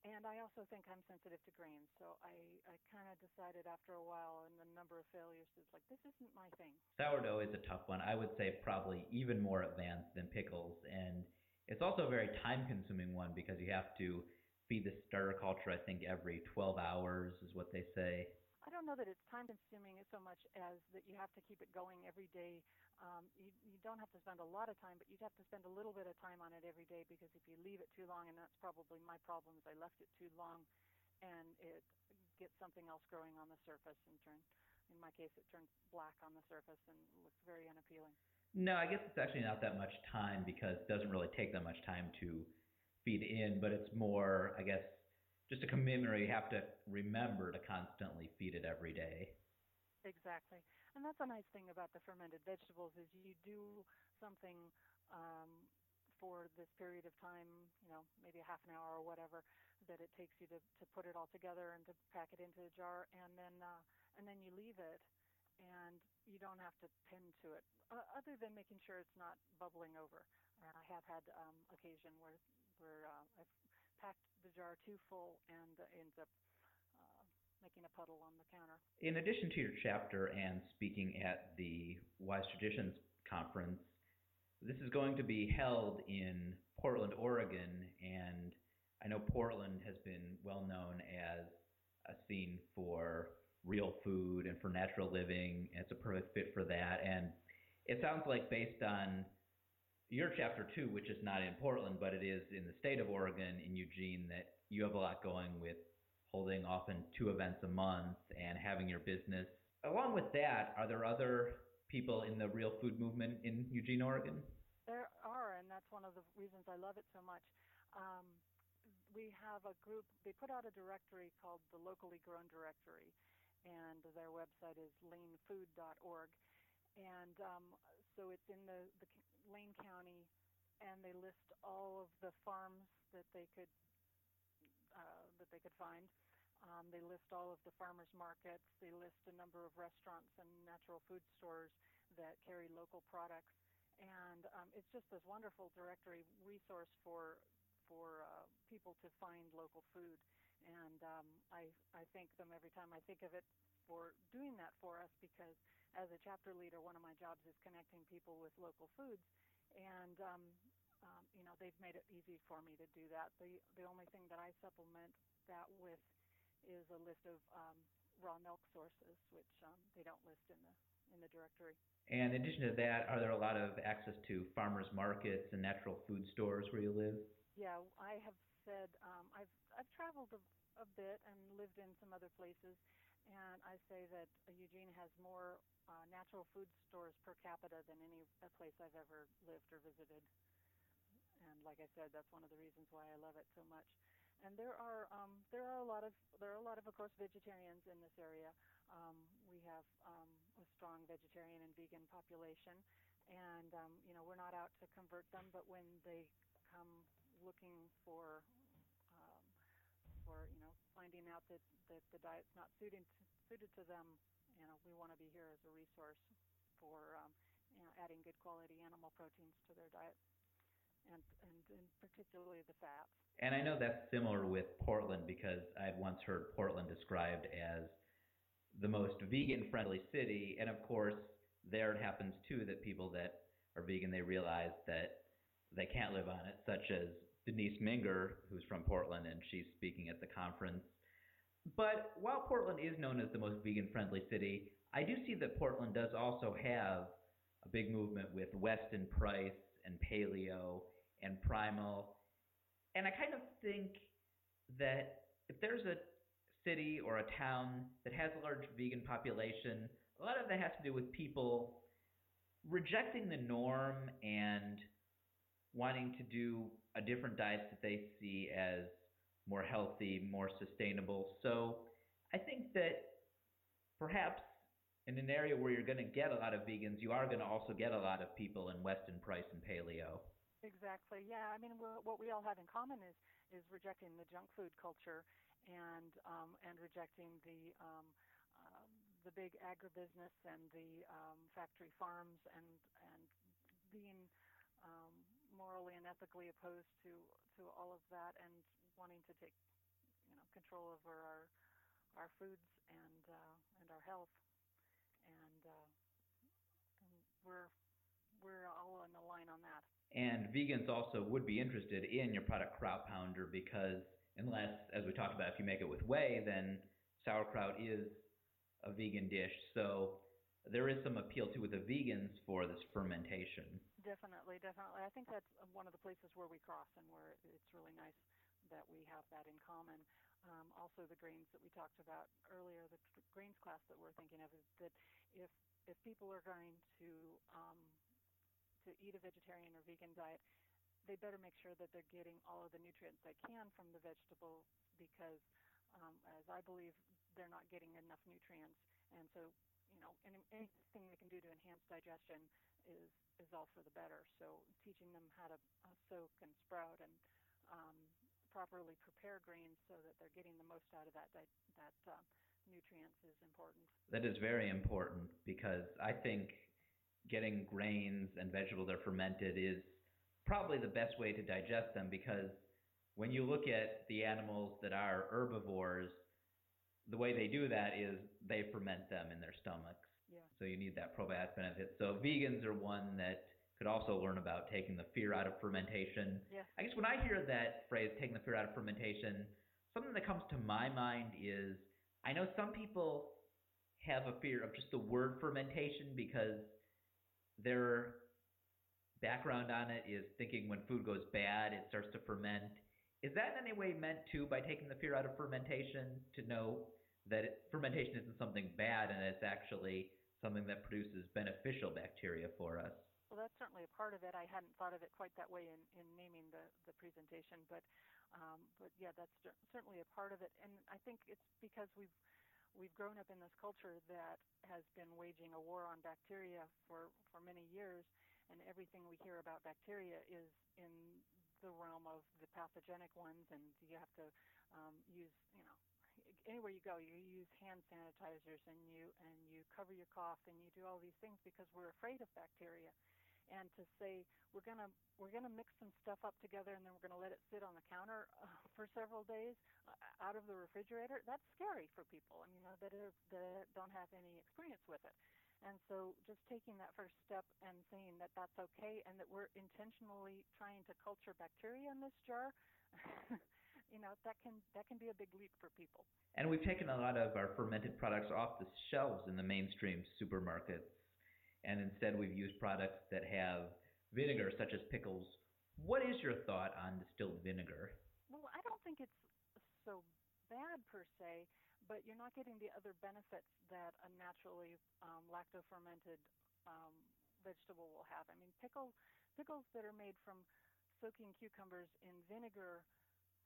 And I also think I'm sensitive to grains, so I, I kind of decided after a while and a number of failures, it's like this isn't my thing. Sourdough is a tough one. I would say probably even more advanced than pickles, and it's also a very time-consuming one because you have to feed the starter culture, I think, every 12 hours is what they say. I don't know that it's time consuming so much as that you have to keep it going every day. Um, you, you don't have to spend a lot of time, but you'd have to spend a little bit of time on it every day because if you leave it too long, and that's probably my problem is I left it too long, and it gets something else growing on the surface and turn. In my case, it turns black on the surface and looks very unappealing. No, I guess it's actually not that much time because it doesn't really take that much time to feed in, but it's more, I guess, just a commitment where you have to remember to constantly feed it every day. Exactly. And that's a nice thing about the fermented vegetables is you do something um, for this period of time, you know, maybe a half an hour or whatever, that it takes you to, to put it all together and to pack it into a jar, and then uh, and then you leave it, and you don't have to tend to it, uh, other than making sure it's not bubbling over. And I have had um, occasion where where uh, I've packed the jar too full and uh, ends up uh, making a puddle on the counter. In addition to your chapter and speaking at the Wise Traditions conference, this is going to be held in Portland, Oregon, and I know Portland has been well known as a scene for real food and for natural living. It's a perfect fit for that. And it sounds like based on your chapter two, which is not in Portland, but it is in the state of Oregon in Eugene, that you have a lot going with holding often two events a month and having your business. Along with that, are there other people in the real food movement in Eugene, Oregon? There are, and that's one of the reasons I love it so much. Um, we have a group, they put out a directory called the Locally Grown Directory, and their website is lanefood.org. And um, so it's in the, the Lane County, and they list all of the farms that they could uh, that they could find. Um, they list all of the farmers markets. They list a number of restaurants and natural food stores that carry local products. And um, it's just this wonderful directory resource for for uh, people to find local food. And um, I I thank them every time I think of it for doing that for us because as a chapter leader, one of my jobs is connecting people with local foods, and um, um, you know they've made it easy for me to do that. The the only thing that I supplement that with is a list of um, raw milk sources, which um, they don't list in the in the directory. And in addition to that, are there a lot of access to farmers markets and natural food stores where you live? Yeah, I have said um, I've I've traveled a, a bit and lived in some other places, and I say that Eugene has more uh, natural food stores per capita than any place I've ever lived or visited. And like I said, that's one of the reasons why I love it so much. And there are um, there are a lot of there are a lot of of course vegetarians in this area. Um, we have um, a strong vegetarian and vegan population, and um, you know we're not out to convert them, but when they come looking for or you know finding out that that the diet's not suited to, suited to them, you know we want to be here as a resource for um, you know adding good quality animal proteins to their diet. And, and, and particularly the fats. And I know that's similar with Portland because I had once heard Portland described as the most vegan friendly city. And of course, there it happens too that people that are vegan, they realize that they can't live on it, such as Denise Minger, who's from Portland, and she's speaking at the conference. But while Portland is known as the most vegan friendly city, I do see that Portland does also have a big movement with Weston Price and Paleo and Primal. And I kind of think that if there's a city or a town that has a large vegan population, a lot of that has to do with people rejecting the norm and wanting to do a different diet that they see as more healthy, more sustainable. So I think that perhaps in an area where you're going to get a lot of vegans, you are going to also get a lot of people in Weston Price and Paleo. Exactly. Yeah. I mean, what we all have in common is is rejecting the junk food culture and um, and rejecting the um, uh, the big agribusiness and the um, factory farms and and being um, morally and ethically opposed to to all of that and wanting to take you know control over our our foods and uh, and our health and, uh, and we're we're all in the line on that. And vegans also would be interested in your product Kraut Pounder because unless, as we talked about, if you make it with whey, then sauerkraut is a vegan dish. So there is some appeal to with the vegans for this fermentation. Definitely, definitely. I think that's one of the places where we cross and where it's really nice that we have that in common. Um, also, the grains that we talked about earlier, the grains class that we're thinking of is that if if people are going to um, to eat a vegetarian or vegan diet, they better make sure that they're getting all of the nutrients they can from the vegetable because, um, as I believe, they're not getting enough nutrients. And so, you know, any, anything they can do to enhance digestion is is all for the better. So, teaching them how to uh, soak and sprout and um, properly prepare grains so that they're getting the most out of that that uh, nutrients is important. That is very important because I think getting grains and vegetables that are fermented is probably the best way to digest them because when you look at the animals that are herbivores, the way they do that is they ferment them in their stomachs. So you need that probiotic benefit. So vegans are one that could also learn about taking the fear out of fermentation. Yeah. I guess when I hear that phrase, taking the fear out of fermentation, something that comes to my mind is I know some people have a fear of just the word fermentation because their background on it is thinking when food goes bad, it starts to ferment. Is that in any way meant to, by taking the fear out of fermentation, to know that it, fermentation isn't something bad and it's actually something that produces beneficial bacteria for us? Well, that's certainly a part of it. I hadn't thought of it quite that way in, in naming the, the presentation, but um, but yeah, that's certainly a part of it. And I think it's because we've we've grown up in this culture that has been waging a war on bacteria for for many years, and everything we hear about bacteria is in the realm of the pathogenic ones, and you have to um, use you know anywhere you go, you use hand sanitizers and you and you cover your cough and you do all these things because we're afraid of bacteria. And to say we're to we're to mix some stuff up together and then we're to let it sit on the counter uh, for several days uh, out of the refrigerator that's scary for people. I mean uh, that are, that don't have any experience with it. And so just taking that first step and saying that that's okay and that we're intentionally trying to culture bacteria in this jar you know that can that can be a big leap for people and we've taken a lot of our fermented products off the shelves in the mainstream supermarkets and instead we've used products that have vinegar, such as pickles. What is your thought on distilled vinegar? Well, I don't think it's so bad per se, but you're not getting the other benefits that a naturally um, lacto-fermented um, vegetable will have. I mean, pickle, pickles that are made from soaking cucumbers in vinegar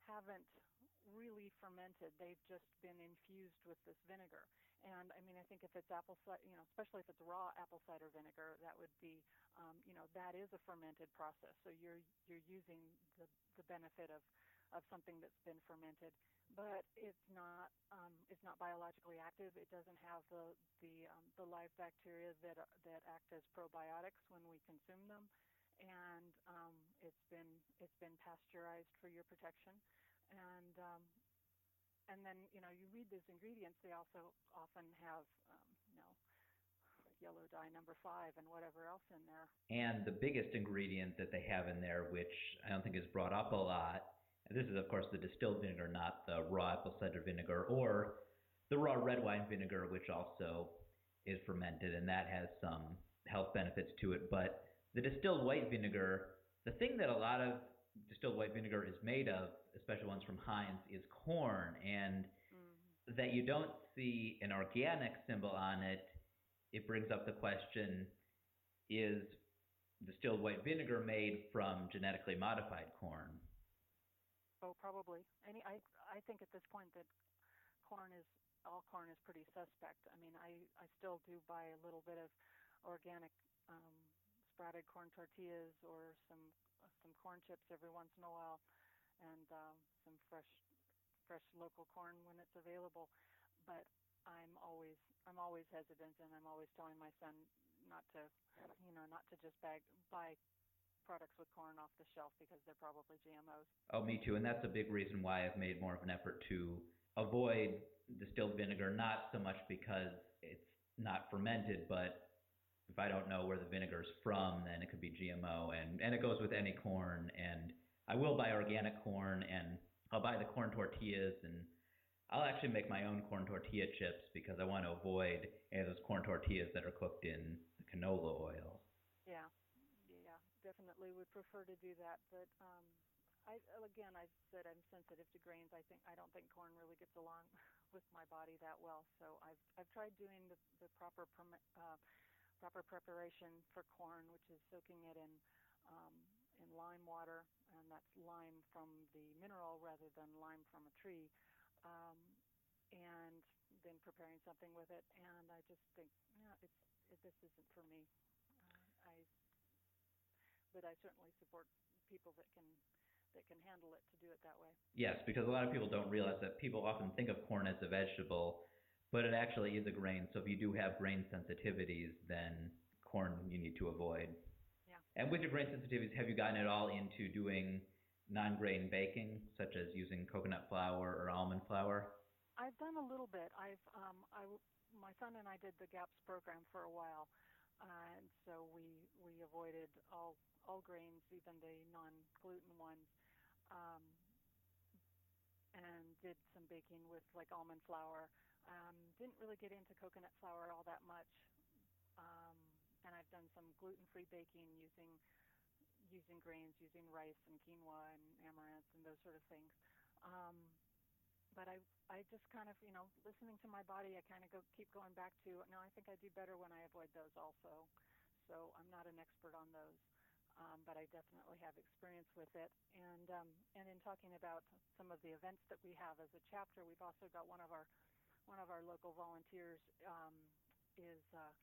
haven't really fermented. They've just been infused with this vinegar. And I mean, I think if it's apple cider, you know, especially if it's raw apple cider vinegar, that would be, um, you know, that is a fermented process. So you're you're using the the benefit of of something that's been fermented, but it's not um, it's not biologically active. It doesn't have the the um, the live bacteria that that act as probiotics when we consume them, and um, it's been it's been pasteurized for your protection and um, and then you know you read those ingredients. They also often have um, you know yellow dye number five and whatever else in there. And the biggest ingredient that they have in there, which I don't think is brought up a lot, and this is of course the distilled vinegar, not the raw apple cider vinegar or the raw red wine vinegar, which also is fermented, and that has some health benefits to it. But the distilled white vinegar, the thing that a lot of distilled white vinegar is made of, especially ones from Heinz, is corn, and mm-hmm. that you don't see an organic symbol on it, it brings up the question: Is distilled white vinegar made from genetically modified corn? Oh, probably. Any, I I think at this point that corn is all corn is pretty suspect. I mean, I I still do buy a little bit of organic um, sprouted corn tortillas or some some corn chips every once in a while, and um, some fresh fresh local corn when it's available. But I'm always I'm always hesitant, and I'm always telling my son not to you know not to just bag, buy products with corn off the shelf because they're probably GMOs. Oh, me too, and that's a big reason why I've made more of an effort to avoid distilled vinegar. Not so much because it's not fermented, but if I don't know where the vinegar is from, then it could be GMO, and and it goes with any corn. And I will buy organic corn, and I'll buy the corn tortillas, and I'll actually make my own corn tortilla chips because I want to avoid any of those corn tortillas that are cooked in the canola oil. Yeah, yeah, definitely would prefer to do that, but um, I again, I said I'm sensitive to grains. I think I don't think corn really gets along with my body that well. So I've I've tried doing the the proper uh, proper preparation for corn, which is soaking it in um, in lime water, and that's lime from the mineral rather than lime from a tree, um, and then preparing something with it. And I just think, yeah, it's it, this isn't for me. Uh, I but I certainly support people that can that can handle it to do it that way. Yes, because a lot of people don't realize that people often think of corn as a vegetable, but it actually is a grain. So if you do have grain sensitivities, then corn you need to avoid. Yeah. And with your grain sensitivities, have you gotten it all into doing non-grain baking, such as using coconut flour or almond flour? I've done a little bit. I've um, I my son and I did the GAPS program for a while, uh, and so we we avoided all all grains, even the non-gluten ones um, and did some baking with like almond flour. Um, didn't really get into coconut flour all that much, um, and I've done some gluten-free baking using using grains, using rice and quinoa and amaranth and those sort of things. Um, but I I just kind of you know listening to my body, I kind of go keep going back to no, I think I do better when I avoid those also. So I'm not an expert on those um, but I definitely have experience with it. And um, and in talking about some of the events that we have as a chapter, we've also got one of our one of our local volunteers um, is uh,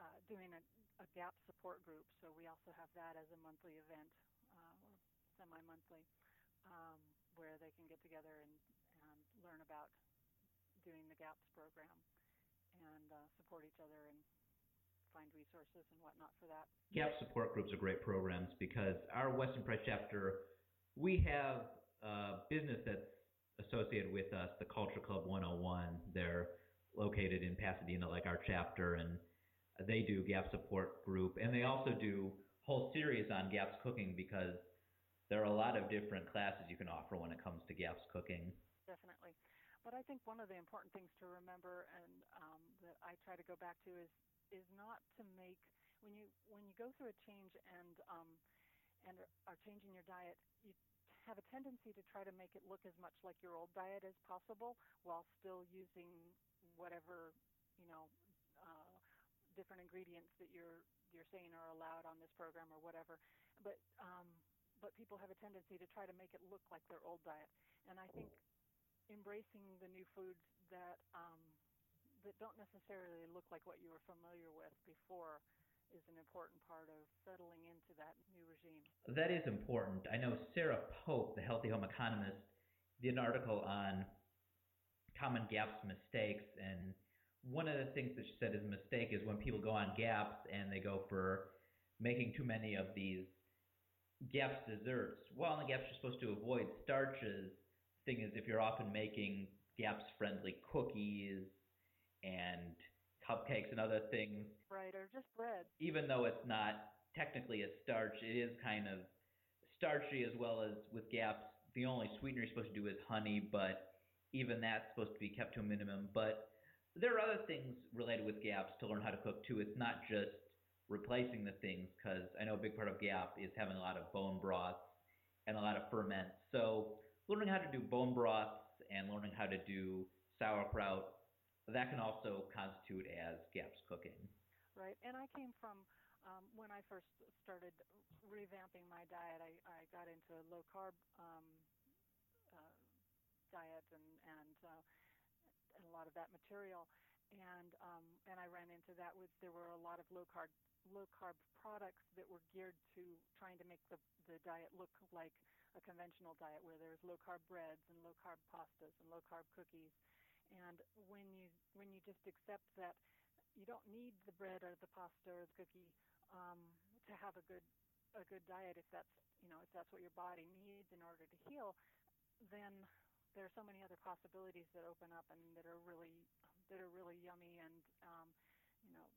uh, doing a, a GAP support group. So we also have that as a monthly event, uh, semi-monthly, um, where they can get together and, and learn about doing the GAPS program and uh, support each other and find resources and whatnot for that. GAP support groups are great programs because our Weston Price chapter, we have a business that's associated with us, the Culture Club 101. They're located in Pasadena, like our chapter, and they do GAP support group, and they also do whole series on GAPS cooking because there are a lot of different classes you can offer when it comes to GAPS cooking. Definitely. But I think one of the important things to remember and um, that I try to go back to is is not to make when you when you go through a change and um, and are changing your diet, you have a tendency to try to make it look as much like your old diet as possible while still using whatever you know uh, different ingredients that you're you're saying are allowed on this program or whatever. But um, but people have a tendency to try to make it look like their old diet, and I think embracing the new foods that um, that don't necessarily look like what you were familiar with before is an important part of settling into that new regime. That is important. I know Sarah Pope, the Healthy Home Economist, did an article on common GAPS mistakes, and one of the things that she said is a mistake is when people go on GAPS and they go for making too many of these GAPS desserts. Well, on the GAPS, you're supposed to avoid starches. Thing is, if you're often making GAPS-friendly cookies and cupcakes and other things. Right, or just bread. Even though it's not technically a starch, it is kind of starchy as well as with GAPS. The only sweetener you're supposed to do is honey, but even that's supposed to be kept to a minimum. But there are other things related with GAPS to learn how to cook too. It's not just replacing the things, because I know a big part of GAP is having a lot of bone broths and a lot of ferments. So learning how to do bone broths and learning how to do sauerkraut that can also constitute as GAPS cooking. Right, and I came from um, when I first started revamping my diet. I, I got into a low carb um, uh, diet and and, uh, and a lot of that material, and um, and I ran into that with there were a lot of low carb low carb products that were geared to trying to make the the diet look like a conventional diet where there's low carb breads and low carb pastas and low carb cookies and when you when you just accept that you don't need the bread or the pasta or the cookie um, to have a good a good diet if that's you know if that's what your body needs in order to heal, then there are so many other possibilities that open up and that are really that are really yummy and um, you know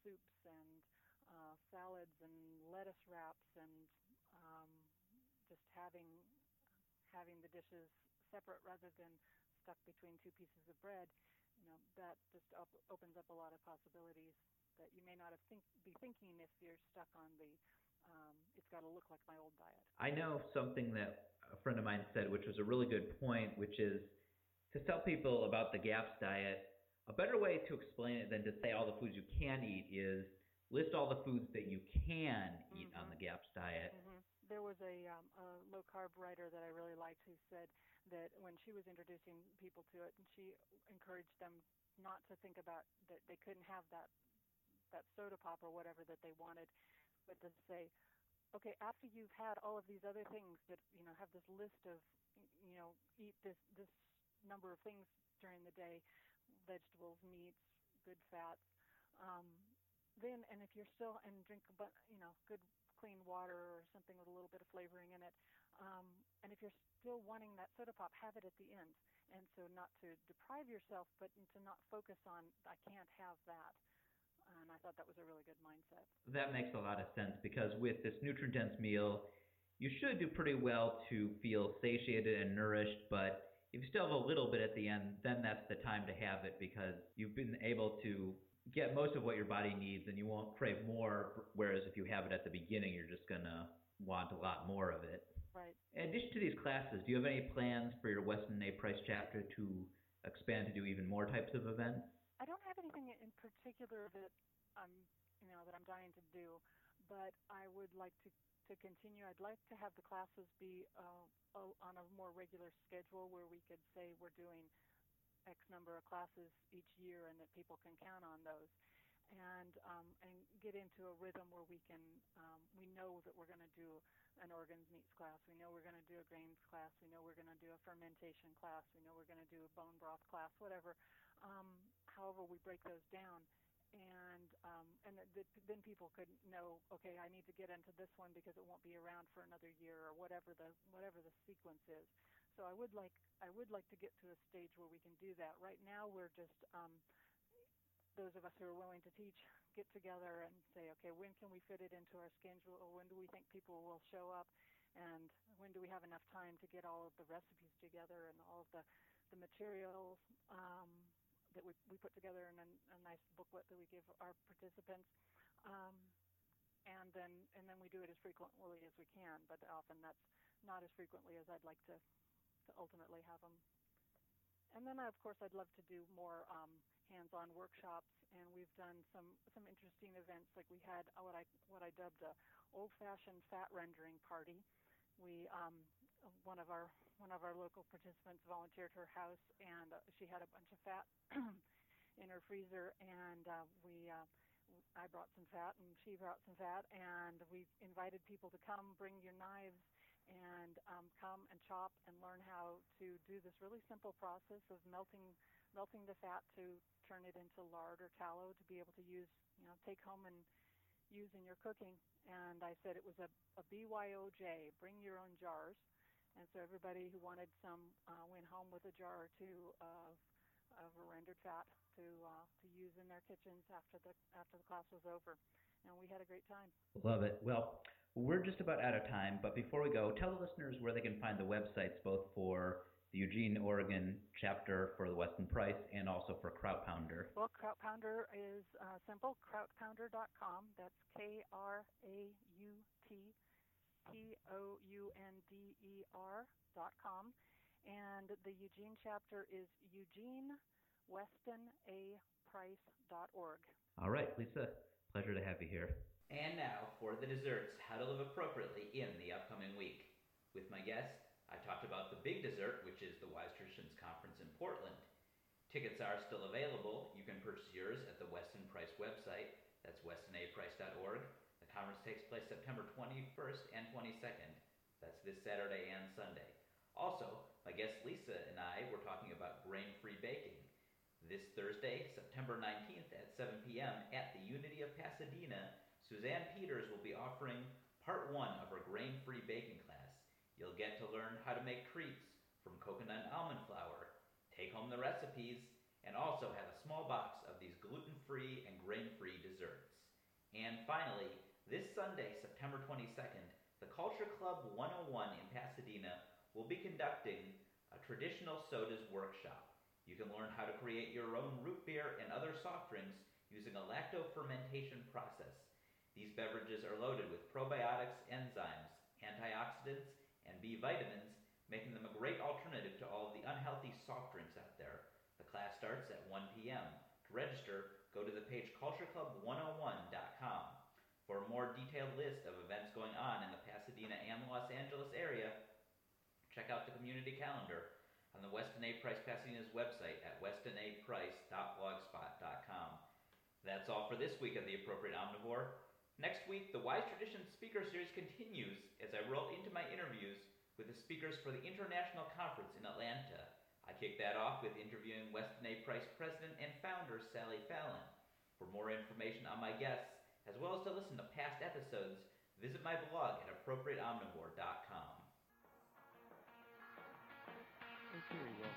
soups and uh, salads and lettuce wraps and um, just having having the dishes separate rather than stuck between two pieces of bread, know, that just op- opens up a lot of possibilities that you may not have think, be thinking if you're stuck on the um, it's got to look like my old diet. I know something that a friend of mine said, which was a really good point, which is to tell people about the GAPS diet. A better way to explain it than to say all the foods you can eat is list all the foods that you can eat Mhm. on the GAPS diet. hmm There was a, um, a low carb writer that I really liked who said that when she was introducing people to it, and she encouraged them not to think about that they couldn't have that that soda pop or whatever that they wanted, but to say, okay, after you've had all of these other things that you know have this list of you know eat this this number of things during the day, vegetables, meats, good fats. Um, then, and if you're still and drink, but you know, good clean water or something with a little bit of flavoring in it. Um, and if you're still wanting that soda pop, have it at the end. And so, not to deprive yourself, but to not focus on I can't have that. And I thought that was a really good mindset. That makes a lot of sense because with this nutrient dense meal, you should do pretty well to feel satiated and nourished, but if you still have a little bit at the end, then that's the time to have it because you've been able to get most of what your body needs and you won't crave more. Whereas if you have it at the beginning, you're just going to want a lot more of it. Right. In addition to these classes, do you have any plans for your Weston A. Price chapter to expand to do even more types of events? I don't have anything in particular that I'm, you know, that I'm dying to do, but I would like to to continue. I'd like to have the classes be uh, on a more regular schedule where we could say we're doing X number of classes each year and that people can count on those. And um, and get into a rhythm where we can um, we know that we're going to do an organs meats class. We know we're going to do a grains class. We know we're going to do a fermentation class. We know we're going to do a bone broth class. Whatever. Um, however, we break those down and um, and th- th- then people could know, okay, I need to get into this one because it won't be around for another year or whatever the whatever the sequence is. So I would like I would like to get to a stage where we can do that. Right now, we're just um, those of us who are willing to teach get together and say, okay, when can we fit it into our schedule? When do we think people will show up? And when do we have enough time to get all of the recipes together and all of the the materials? Um, that we, we put together in a, a nice booklet that we give our participants. Um, and then and then we do it as frequently as we can, but often that's not as frequently as I'd like to, to ultimately have them. And then, of course, I'd love to do more um, hands-on workshops, and we've done some some interesting events. Like we had what I what I dubbed a old-fashioned fat rendering party. We um, one of our one of our local participants volunteered her house, and uh, she had a bunch of fat in her freezer, and uh, we. Uh, I brought some fat, and she brought some fat, and we invited people to come, bring your knives, and um, come and chop and learn how to do this really simple process of melting melting the fat to turn it into lard or tallow to be able to use, you know, take home and use in your cooking. And I said it was a, a BYOJ, bring your own jars. And so everybody who wanted some uh, went home with a jar or two of, of rendered fat to uh, to use in their kitchens after the after the class was over, and we had a great time. Love it. Well, we're just about out of time, but before we go, tell the listeners where they can find the websites both for the Eugene, Oregon chapter for the Weston Price and also for Kraut Pounder. Well, Kraut Pounder is uh, simple, krautpounder.com. That's K R A U T P O U N D E R.com. And the Eugene chapter is EugeneWestonAPrice.org. All right, Lisa, pleasure to have you here. And now for the desserts, how to live appropriately in the upcoming week. With my guest, I talked about the big dessert, which is the Wise Traditions Conference in Portland. Tickets are still available. You can purchase yours at the Weston Price website. That's westonaprice.org. The conference takes place September 21st and 22nd. That's this Saturday and Sunday. Also, my guest Lisa and I were talking about grain-free baking. This Thursday, September 19th at 7 p.m. at the Unity of Pasadena, Suzanne Peters will be offering part one of her grain-free baking class. You'll get to learn how to make crepes from coconut and almond flour, take home the recipes, and also have a small box of these gluten-free and grain-free desserts. And finally, this Sunday, September 22nd, the Culture Club 101 in Pasadena will be conducting a traditional sodas workshop. You can learn how to create your own root beer and other soft drinks using a lacto fermentation process. These beverages are loaded with probiotics, enzymes, antioxidants, and B vitamins, making them a great alternative to all of the unhealthy soft drinks out there. The class starts at 1 p.m. To register, go to the page cultureclub101.com. For a more detailed list of events going on in the Pasadena and Los Angeles area, check out the community calendar on the Weston A. Price Pasadena's website at westonaprice.blogspot.com. That's all for this week of The Appropriate Omnivore. Next week, the Wise Traditions Speaker Series continues as I roll into my interviews with the speakers for the International Conference in Atlanta. I kick that off with interviewing Weston A. Price President and Founder Sally Fallon. For more information on my guests, as well as to listen to past episodes, visit my blog at appropriateomnivore.com. Okay, well,